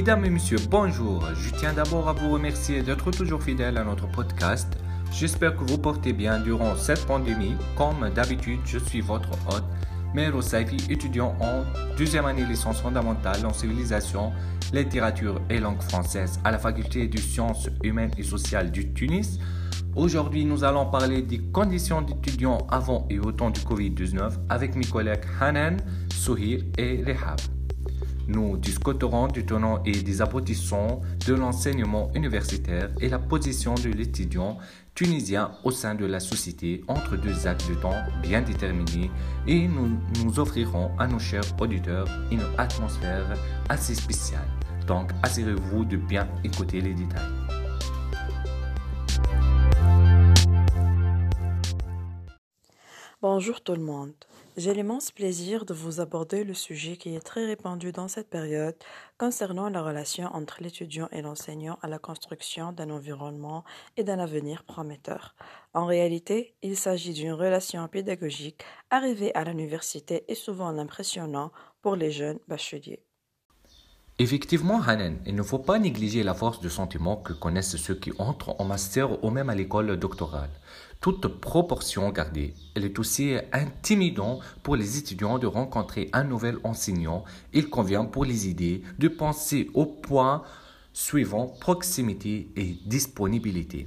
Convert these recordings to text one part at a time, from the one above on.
Mesdames et messieurs, bonjour. Je tiens d'abord à vous remercier d'être toujours fidèles à notre podcast. J'espère que vous portez bien durant cette pandémie. Comme d'habitude, je suis votre hôte, Mero Saifi, étudiant en deuxième année licence fondamentale en civilisation, littérature et langue française à la faculté de sciences humaines et sociales du Tunis. Aujourd'hui, nous allons parler des conditions d'étudiants avant et au temps du Covid-19 avec mes collègues Hanan, Souhir et Rehab. Nous discuterons du tenant et des aboutissants de l'enseignement universitaire et la position de l'étudiant tunisien au sein de la société entre deux actes de temps bien déterminés et nous offrirons à nos chers auditeurs une atmosphère assez spéciale. Donc, assurez-vous de bien écouter les détails. Bonjour tout le monde. J'ai l'immense plaisir de vous aborder le sujet qui est très répandu dans cette période concernant la relation entre l'étudiant et l'enseignant à la construction d'un environnement et d'un avenir prometteur. En réalité, il s'agit d'une relation pédagogique arrivée à l'université et souvent impressionnant pour les jeunes bacheliers. Effectivement, Hanan, il ne faut pas négliger la force de sentiment que connaissent ceux qui entrent en master ou même à l'école doctorale. Toute proportion gardée, elle est aussi intimidant pour les étudiants de rencontrer un nouvel enseignant. Il convient pour les idées de penser au point suivant proximité et disponibilité.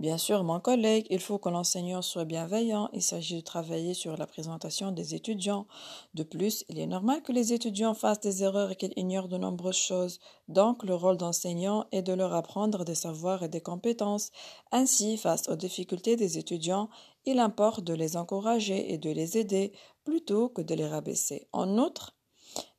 Bien sûr, mon collègue, il faut que l'enseignant soit bienveillant. Il s'agit de travailler sur la présentation des étudiants. De plus, il est normal que les étudiants fassent des erreurs et qu'ils ignorent de nombreuses choses. Donc, le rôle d'enseignant est de leur apprendre des savoirs et des compétences. Ainsi, face aux difficultés des étudiants, il importe de les encourager et de les aider plutôt que de les rabaisser. En outre,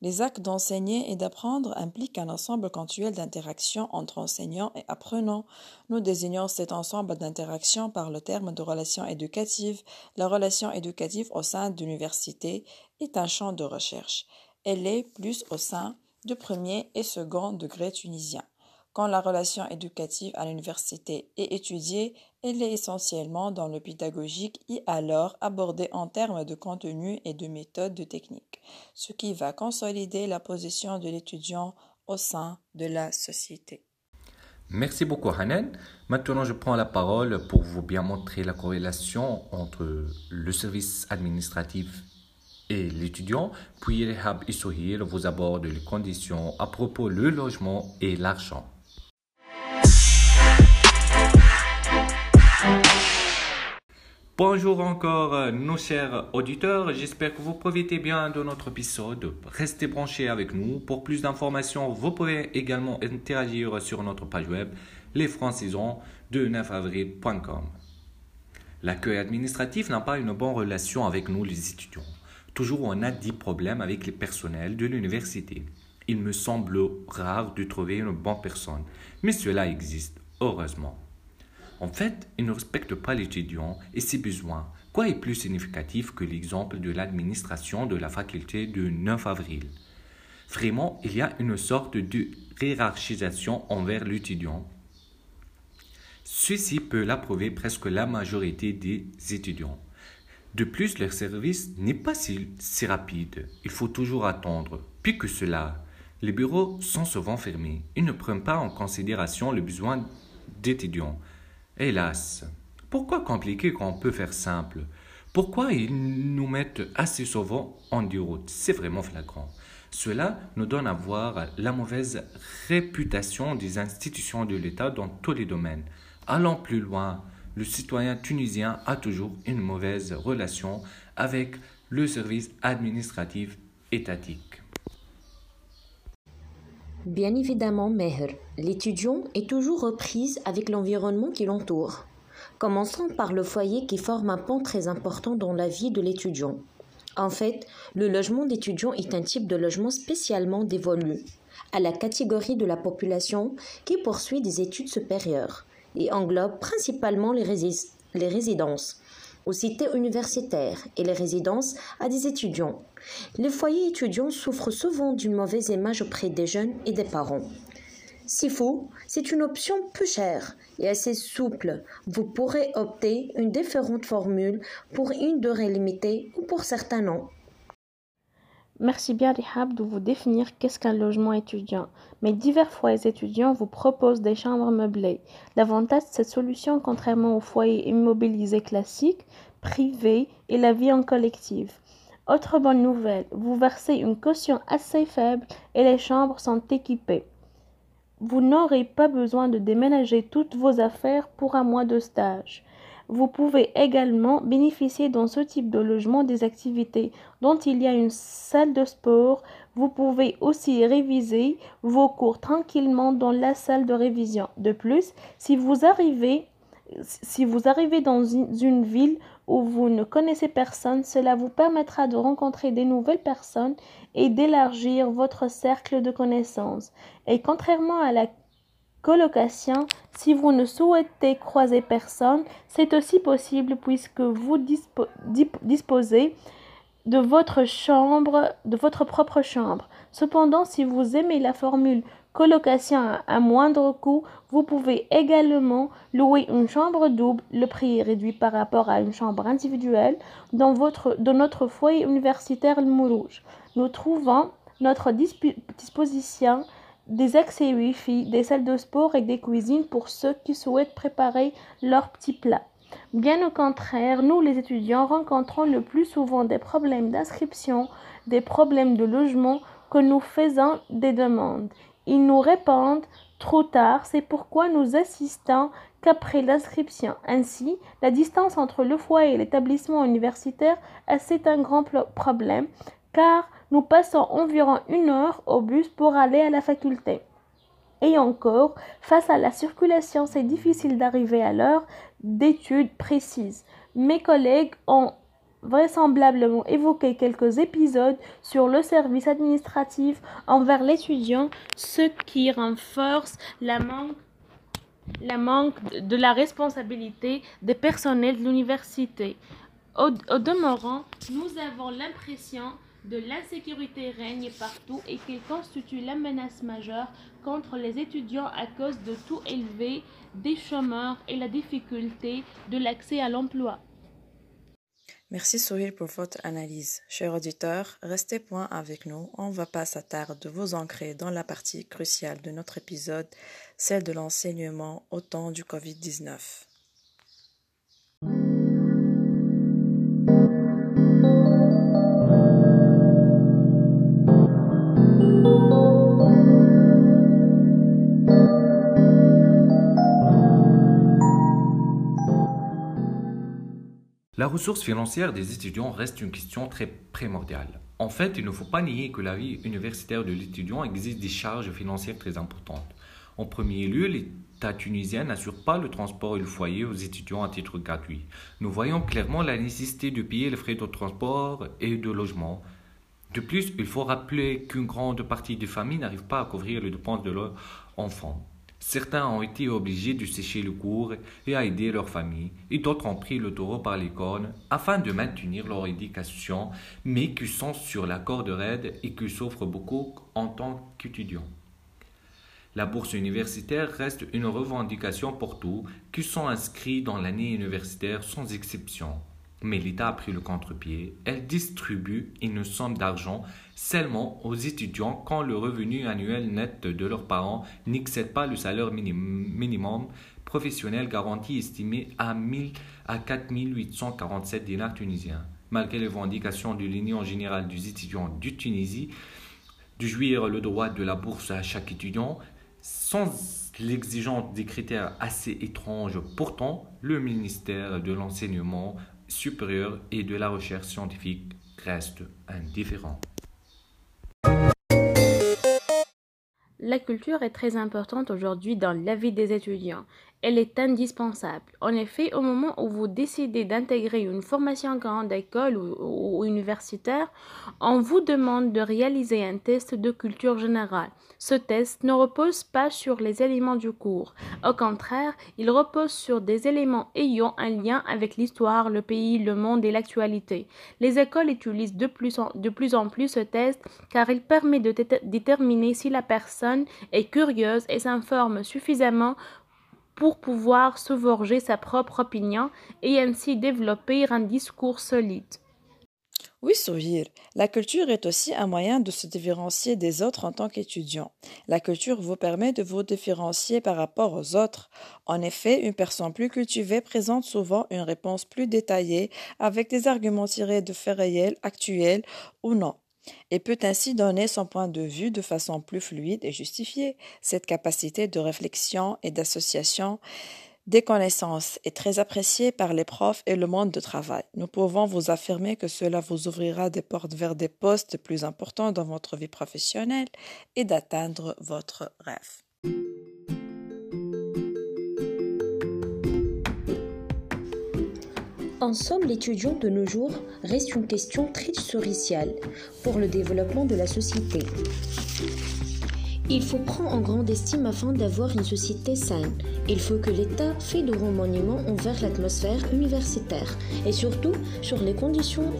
les actes d'enseigner et d'apprendre impliquent un ensemble continuel d'interactions entre enseignants et apprenants. Nous désignons cet ensemble d'interactions par le terme de relation éducative. La relation éducative au sein de l'université est un champ de recherche. Elle est plus au sein du premier et second degré tunisien. Quand la relation éducative à l'université est étudiée, elle est essentiellement dans le pédagogique et alors abordée en termes de contenu et de méthode de technique, ce qui va consolider la position de l'étudiant au sein de la société. Merci beaucoup Hanan. Maintenant, je prends la parole pour vous bien montrer la corrélation entre le service administratif et l'étudiant, puis Rehab et Sohir vous abordent les conditions à propos du logement et l'argent. Bonjour encore euh, nos chers auditeurs, j'espère que vous profitez bien de notre épisode. Restez branchés avec nous. Pour plus d'informations, vous pouvez également interagir sur notre page web lesfrancisons de 9avril.com. L'accueil administratif n'a pas une bonne relation avec nous les étudiants. Toujours on a des problèmes avec les personnels de l'université. Il me semble rare de trouver une bonne personne, mais cela existe, heureusement. En fait, il ne respecte pas l'étudiant et ses besoins. Quoi est plus significatif que l'exemple de l'administration de la faculté du 9 avril? Vraiment, il y a une sorte de hiérarchisation envers l'étudiant. Ceci peut l'approuver presque la majorité des étudiants. De plus, leur service n'est pas si, rapide. Il faut toujours attendre. Puis que cela, les bureaux sont souvent fermés. Ils ne prennent pas en considération le besoin d'étudiants. Hélas, pourquoi compliquer quand on peut faire simple? Pourquoi ils nous mettent assez souvent en déroute C'est vraiment flagrant. Cela nous donne à voir la mauvaise réputation des institutions de l'État dans tous les domaines. Allant plus loin, le citoyen tunisien a toujours une mauvaise relation avec le service administratif étatique. Bien évidemment, Meher, l'étudiant est toujours reprise avec l'environnement qui l'entoure. Commençons par le foyer qui forme un pan très important dans la vie de l'étudiant. En fait, le logement d'étudiant est un type de logement spécialement dévolu à la catégorie de la population qui poursuit des études supérieures et englobe principalement les, les résidences aux cités universitaires et les résidences à des étudiants. Les foyers étudiants souffrent souvent d'une mauvaise image auprès des jeunes et des parents. Si fou, c'est une option peu chère et assez souple. Vous pourrez opter une différente formule pour une durée limitée ou pour certains non. Merci bien, Rihab, de vous définir qu'est-ce qu'un logement étudiant. Mais divers foyers étudiants vous proposent des chambres meublées. L'avantage de cette solution, contrairement aux foyers immobilisés classiques, privés et la vie en collective. Autre bonne nouvelle, vous versez une caution assez faible et les chambres sont équipées. Vous n'aurez pas besoin de déménager toutes vos affaires pour un mois de stage. Vous pouvez également bénéficier dans ce type de logement des activités dont il y a une salle de sport. Vous pouvez aussi réviser vos cours tranquillement dans la salle de révision. De plus, si vous arrivez, si vous arrivez dans une ville où vous ne connaissez personne, cela vous permettra de rencontrer des nouvelles personnes et d'élargir votre cercle de connaissances. Et contrairement à la colocation, si vous ne souhaitez croiser personne, c'est aussi possible puisque vous disposez de votre chambre, de votre propre chambre. Cependant, si vous aimez la formule colocation à moindre coût, vous pouvez également louer une chambre double. Le prix est réduit par rapport à une chambre individuelle dans, dans notre foyer universitaire Le Mourouge. Nous trouvons notre disposition des accès Wi-Fi, des salles de sport et des cuisines pour ceux qui souhaitent préparer leurs petits plats. Bien au contraire, nous les étudiants rencontrons le plus souvent des problèmes d'inscription, des problèmes de logement que nous faisons des demandes. Ils nous répondent trop tard, c'est pourquoi nous assistons qu'après l'inscription. Ainsi, la distance entre le foyer et l'établissement universitaire, c'est un grand problème, car nous passons environ une heure au bus pour aller à la faculté. Et encore, face à la circulation, c'est difficile d'arriver à l'heure d'études précises. Mes collègues ont vraisemblablement évoqué quelques épisodes sur le service administratif envers l'étudiant, ce qui renforce la manque, de la responsabilité des personnels de l'université. Au demeurant, nous avons l'impression de l'insécurité règne partout et qu'il constitue la menace majeure contre les étudiants à cause de tout élevé des chômeurs et la difficulté de l'accès à l'emploi. Merci Sohil pour votre analyse. Chers auditeurs, restez point avec nous. On ne va pas s'attarder de vous ancrer dans la partie cruciale de notre épisode, celle de l'enseignement au temps du Covid-19. La ressource financière des étudiants reste une question très primordiale. En fait, il ne faut pas nier que la vie universitaire de l'étudiant existe des charges financières très importantes. En premier lieu, l'État tunisien n'assure pas le transport et le foyer aux étudiants à titre gratuit. Nous voyons clairement la nécessité de payer les frais de transport et de logement. De plus, il faut rappeler qu'une grande partie des familles n'arrive pas à couvrir les dépenses de leurs enfants. Certains ont été obligés de sécher le cours et à aider leur famille, et d'autres ont pris le taureau par les cornes afin de maintenir leur éducation, mais qui sont sur la corde raide et qui souffrent beaucoup en tant qu'étudiants. La bourse universitaire reste une revendication pour tous qui sont inscrits dans l'année universitaire sans exception. Mais l'État a pris le contre-pied. Elle distribue une somme d'argent seulement aux étudiants quand le revenu annuel net de leurs parents n'excède pas le salaire minimum professionnel garanti estimé à, 1000, à 4847 dinars tunisiens. Malgré les revendications de l'Union générale des étudiants du Tunisie de jouir le droit de la bourse à chaque étudiant, sans l'exigence des critères assez étranges, pourtant, le ministère de l'Enseignement supérieur et de la recherche scientifique reste indifférent. La culture est très importante aujourd'hui dans la vie des étudiants elle est indispensable. En effet, au moment où vous décidez d'intégrer une formation grande école ou, universitaire, on vous demande de réaliser un test de culture générale. Ce test ne repose pas sur les éléments du cours. Au contraire, il repose sur des éléments ayant un lien avec l'histoire, le pays, le monde et l'actualité. Les écoles utilisent de plus, en, de plus en plus ce test car il permet de déterminer si la personne est curieuse et s'informe suffisamment pour pouvoir se forger sa propre opinion et ainsi développer un discours solide. Oui, Sohir, la culture est aussi un moyen de se différencier des autres en tant qu'étudiant. La culture vous permet de vous différencier par rapport aux autres. En effet, une personne plus cultivée présente souvent une réponse plus détaillée avec des arguments tirés de faits réels, actuels ou non et peut ainsi donner son point de vue de façon plus fluide et justifiée. Cette capacité de réflexion et d'association des connaissances est très appréciée par les profs et le monde de travail. Nous pouvons vous affirmer que cela vous ouvrira des portes vers des postes plus importants dans votre vie professionnelle et d'atteindre votre rêve. En somme, l'étudiant de nos jours reste une question très soriciale pour le développement de la société. Il faut prendre en grande estime afin d'avoir une société saine. Il faut que l'État fait de remaniements envers l'atmosphère universitaire et surtout sur les conditions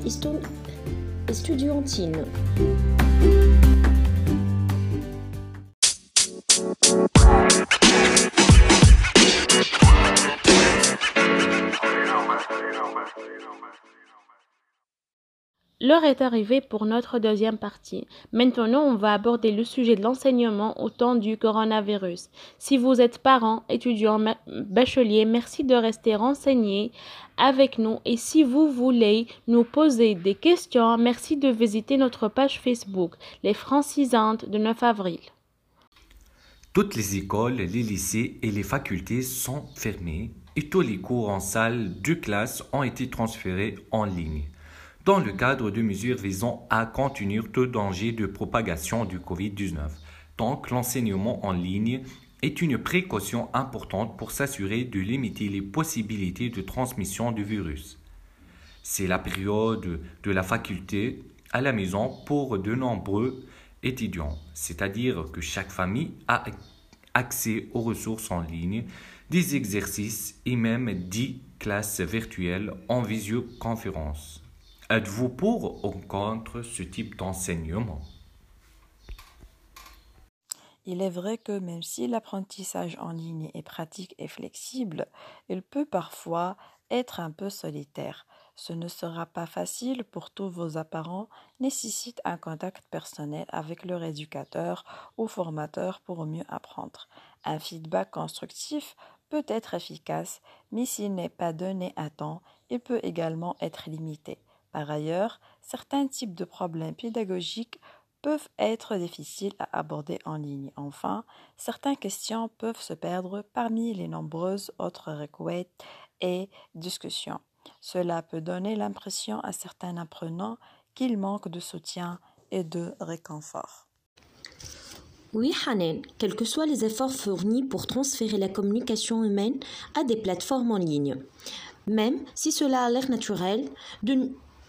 estudiantines. L'heure est arrivée pour notre deuxième partie. Maintenant, on va aborder le sujet de l'enseignement au temps du coronavirus. Si vous êtes parent, étudiant, bachelier, merci de rester renseigné avec nous. Et si vous voulez nous poser des questions, merci de visiter notre page Facebook, Les Francisantes de 9 avril. Toutes les écoles, les lycées et les facultés sont fermées et tous les cours en salle de classe ont été transférés en ligne dans le cadre de mesures visant à contenir tout danger de propagation du Covid-19. Donc l'enseignement en ligne est une précaution importante pour s'assurer de limiter les possibilités de transmission du virus. C'est la période de la faculté à la maison pour de nombreux étudiants, c'est-à-dire que chaque famille a accès aux ressources en ligne, des exercices et même 10 classes virtuelles en visioconférence. Êtes-vous pour ou contre ce type d'enseignement? Il est vrai que même si l'apprentissage en ligne est pratique et flexible, il peut parfois être un peu solitaire. Ce ne sera pas facile pour tous vos apparents, nécessite un contact personnel avec leur éducateur ou formateur pour mieux apprendre. Un feedback constructif peut être efficace, mais s'il n'est pas donné à temps, il peut également être limité. Par ailleurs, certains types de problèmes pédagogiques peuvent être difficiles à aborder en ligne. Enfin, certaines questions peuvent se perdre parmi les nombreuses autres requêtes et discussions. Cela peut donner l'impression à certains apprenants qu'ils manquent de soutien et de réconfort. Oui, Hanen, quels que soient les efforts fournis pour transférer la communication humaine à des plateformes en ligne, même si cela a l'air naturel,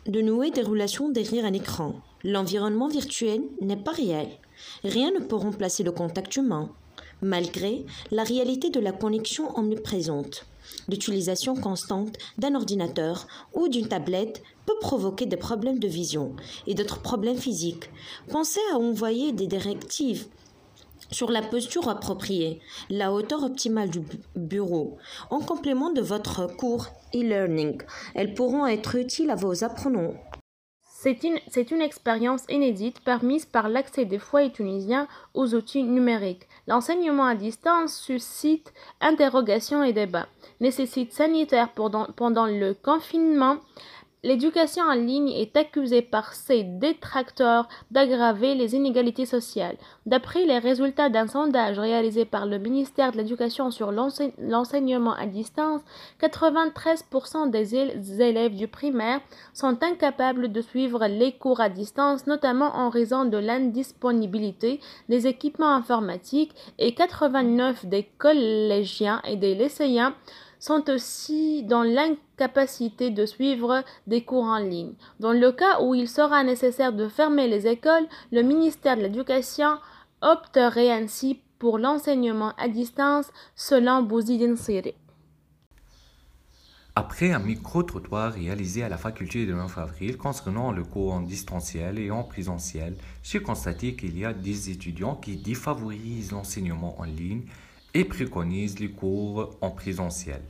de nouer des relations derrière un écran. L'environnement virtuel n'est pas réel. Rien ne peut remplacer le contact humain, malgré la réalité de la connexion omniprésente. L'utilisation constante d'un ordinateur ou d'une tablette peut provoquer des problèmes de vision et d'autres problèmes physiques. Pensez à envoyer des directives sur la posture appropriée, la hauteur optimale du bureau, en complément de votre cours e-learning. Elles pourront être utiles à vos apprenants. C'est une, expérience inédite permise par l'accès des foyers tunisiens aux outils numériques. L'enseignement à distance suscite interrogations et débats. Nécessite sanitaire pendant le confinement L'éducation en ligne est accusée par ses détracteurs d'aggraver les inégalités sociales. D'après les résultats d'un sondage réalisé par le ministère de l'Éducation sur l'enseignement à distance, 93% des élèves du primaire sont incapables de suivre les cours à distance, notamment en raison de l'indisponibilité des équipements informatiques et 89 des collégiens et des lycéens sont aussi dans l'incapacité de suivre des cours en ligne. Dans le cas où il sera nécessaire de fermer les écoles, le ministère de l'Éducation opterait ainsi pour l'enseignement à distance selon Bouzidine Siri. Après un micro-trottoir réalisé à la faculté de 9 avril concernant le cours en distanciel et en présentiel, j'ai constaté qu'il y a des étudiants qui défavorisent l'enseignement en ligne et préconise les cours en présentiel.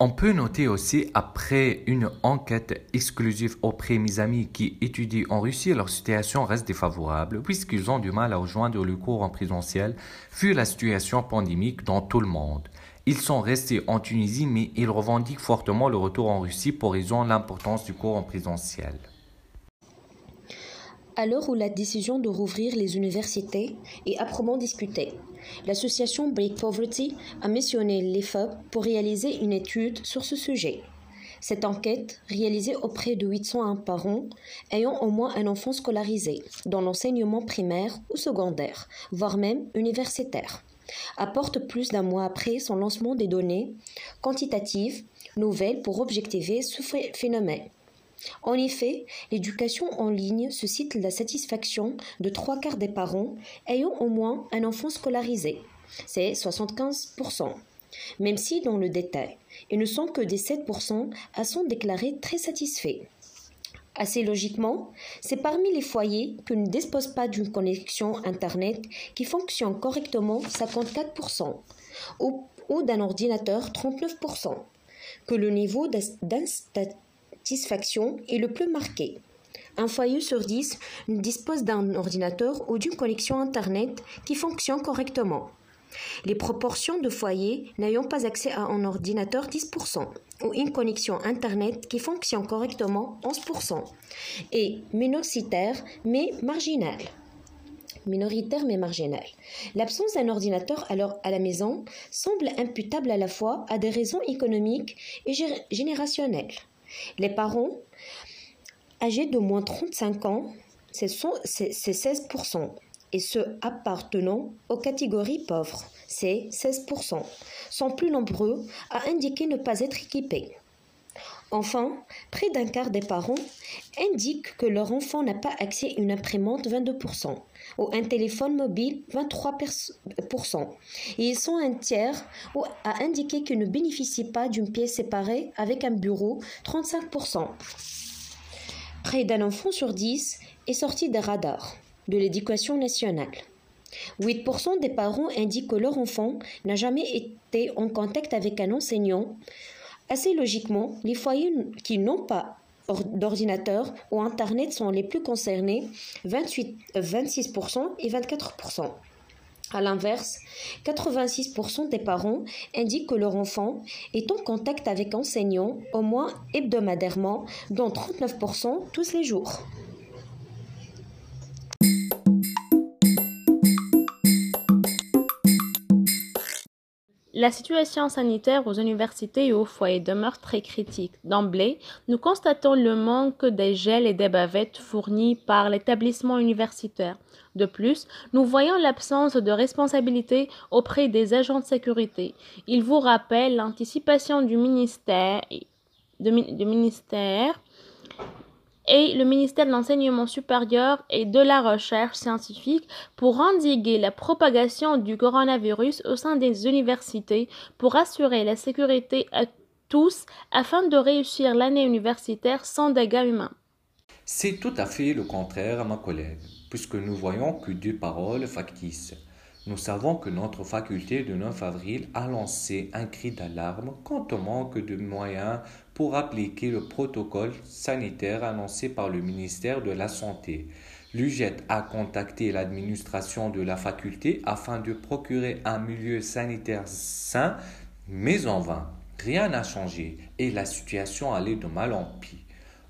On peut noter aussi, après une enquête exclusive auprès de mes amis qui étudient en Russie, leur situation reste défavorable puisqu'ils ont du mal à rejoindre le cours en présentiel vu la situation pandémique dans tout le monde. Ils sont restés en Tunisie mais ils revendiquent fortement le retour en Russie pour raison de l'importance du cours en présentiel. À l'heure où la décision de rouvrir les universités est âprement discutée, l'association Break Poverty a missionné l'EFOP pour réaliser une étude sur ce sujet. Cette enquête, réalisée auprès de 801 parents ayant au moins un enfant scolarisé dans l'enseignement primaire ou secondaire, voire même universitaire, apporte plus d'un mois après son lancement des données quantitatives nouvelles pour objectiver ce phénomène. En effet, l'éducation en ligne suscite la satisfaction de trois quarts des parents ayant au moins un enfant scolarisé. C'est 75%. Même si, dans le détail, ils ne sont que des 7% à sont déclarés très satisfaits. Assez logiquement, c'est parmi les foyers qui ne disposent pas d'une connexion Internet qui fonctionne correctement 54% ou, ou d'un ordinateur 39% que le niveau d'installation satisfaction est le plus marqué. Un foyer sur dix dispose d'un ordinateur ou d'une connexion Internet qui fonctionne correctement. Les proportions de foyers n'ayant pas accès à un ordinateur 10% ou une connexion Internet qui fonctionne correctement 11% et minoritaire mais marginale. Minoritaire mais marginale. L'absence d'un ordinateur alors à la maison semble imputable à la fois à des raisons économiques et générationnelles. Les parents âgés de moins de 35 ans, c'est 16%, et ceux appartenant aux catégories pauvres, c'est 16%, sont plus nombreux à indiquer ne pas être équipés. Enfin, près d'un quart des parents indiquent que leur enfant n'a pas accès à une imprimante 22% ou un téléphone mobile 23%. Et ils sont un tiers à indiquer qu'ils ne bénéficient pas d'une pièce séparée avec un bureau 35%. Près d'un enfant sur 10 est sorti des radars de l'éducation nationale. 8% des parents indiquent que leur enfant n'a jamais été en contact avec un enseignant Assez logiquement, les foyers qui n'ont pas d'ordinateur ou Internet sont les plus concernés, 28, 26% et 24%. À l'inverse, 86% des parents indiquent que leur enfant est en contact avec enseignants au moins hebdomadairement, dont 39% tous les jours. La situation sanitaire aux universités et aux foyers demeure très critique. D'emblée, nous constatons le manque des gels et des bavettes fournis par l'établissement universitaire. De plus, nous voyons l'absence de responsabilité auprès des agents de sécurité. Il vous rappelle l'anticipation du ministère, et le ministère de l'Enseignement supérieur et de la Recherche scientifique pour endiguer la propagation du coronavirus au sein des universités pour assurer la sécurité à tous afin de réussir l'année universitaire sans dégâts humains. C'est tout à fait le contraire à ma collègue, puisque nous voyons que deux paroles factices. Nous savons que notre faculté de 9 avril a lancé un cri d'alarme quant au manque de moyens pour appliquer le protocole sanitaire annoncé par le ministère de la Santé. L'UGET a contacté l'administration de la faculté afin de procurer un milieu sanitaire sain, mais en vain. Rien n'a changé et la situation allait de mal en pis.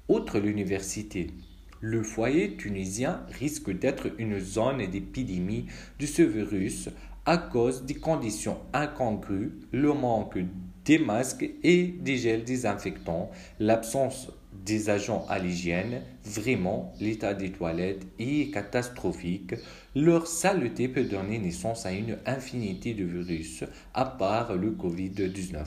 Outre l'université, le foyer tunisien risque d'être une zone d'épidémie de ce virus à cause des conditions incongrues, le manque des masques et des gels désinfectants, l'absence des agents à l'hygiène, vraiment l'état des toilettes est catastrophique. Leur saleté peut donner naissance à une infinité de virus, à part le Covid-19.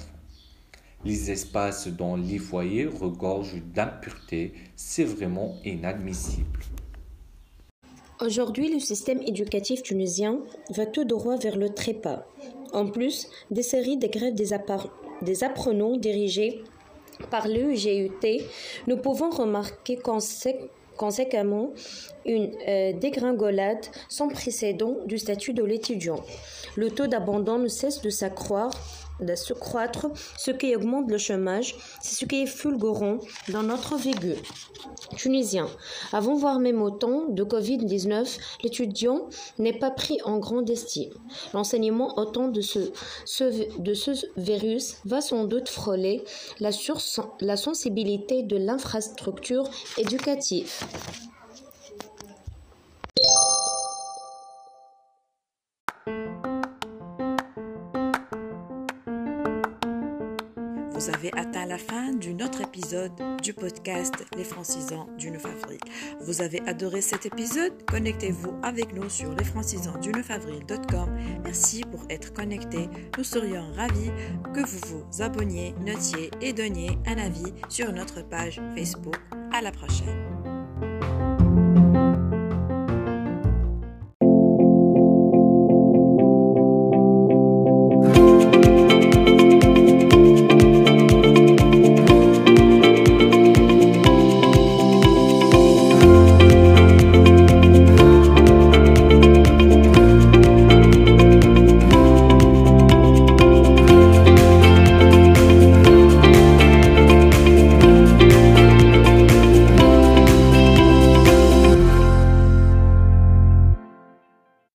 Les espaces dans les foyers regorgent d'impuretés, c'est vraiment inadmissible. Aujourd'hui, le système éducatif tunisien va tout droit vers le trépas. En plus des séries de grèves des, apprenants dirigées par l'UGUT, nous pouvons remarquer conséquemment une euh, dégringolade sans précédent du statut de l'étudiant. Le taux d'abandon ne cesse de s'accroître de se croître, ce qui augmente le chômage, c'est ce qui est fulgurant dans notre vécu. Tunisien. Avant voire même au temps de Covid-19, l'étudiant n'est pas pris en grande estime. L'enseignement au temps de ce, virus va sans doute frôler la sensibilité de l'infrastructure éducative. Fin d'un autre épisode du podcast Les Francisans du 9 avril. Vous avez adoré cet épisode? Connectez-vous avec nous sur lesfrancisans du 9 avril.com. Merci pour être connecté. Nous serions ravis que vous vous abonniez, notiez et donniez un avis sur notre page Facebook. À la prochaine.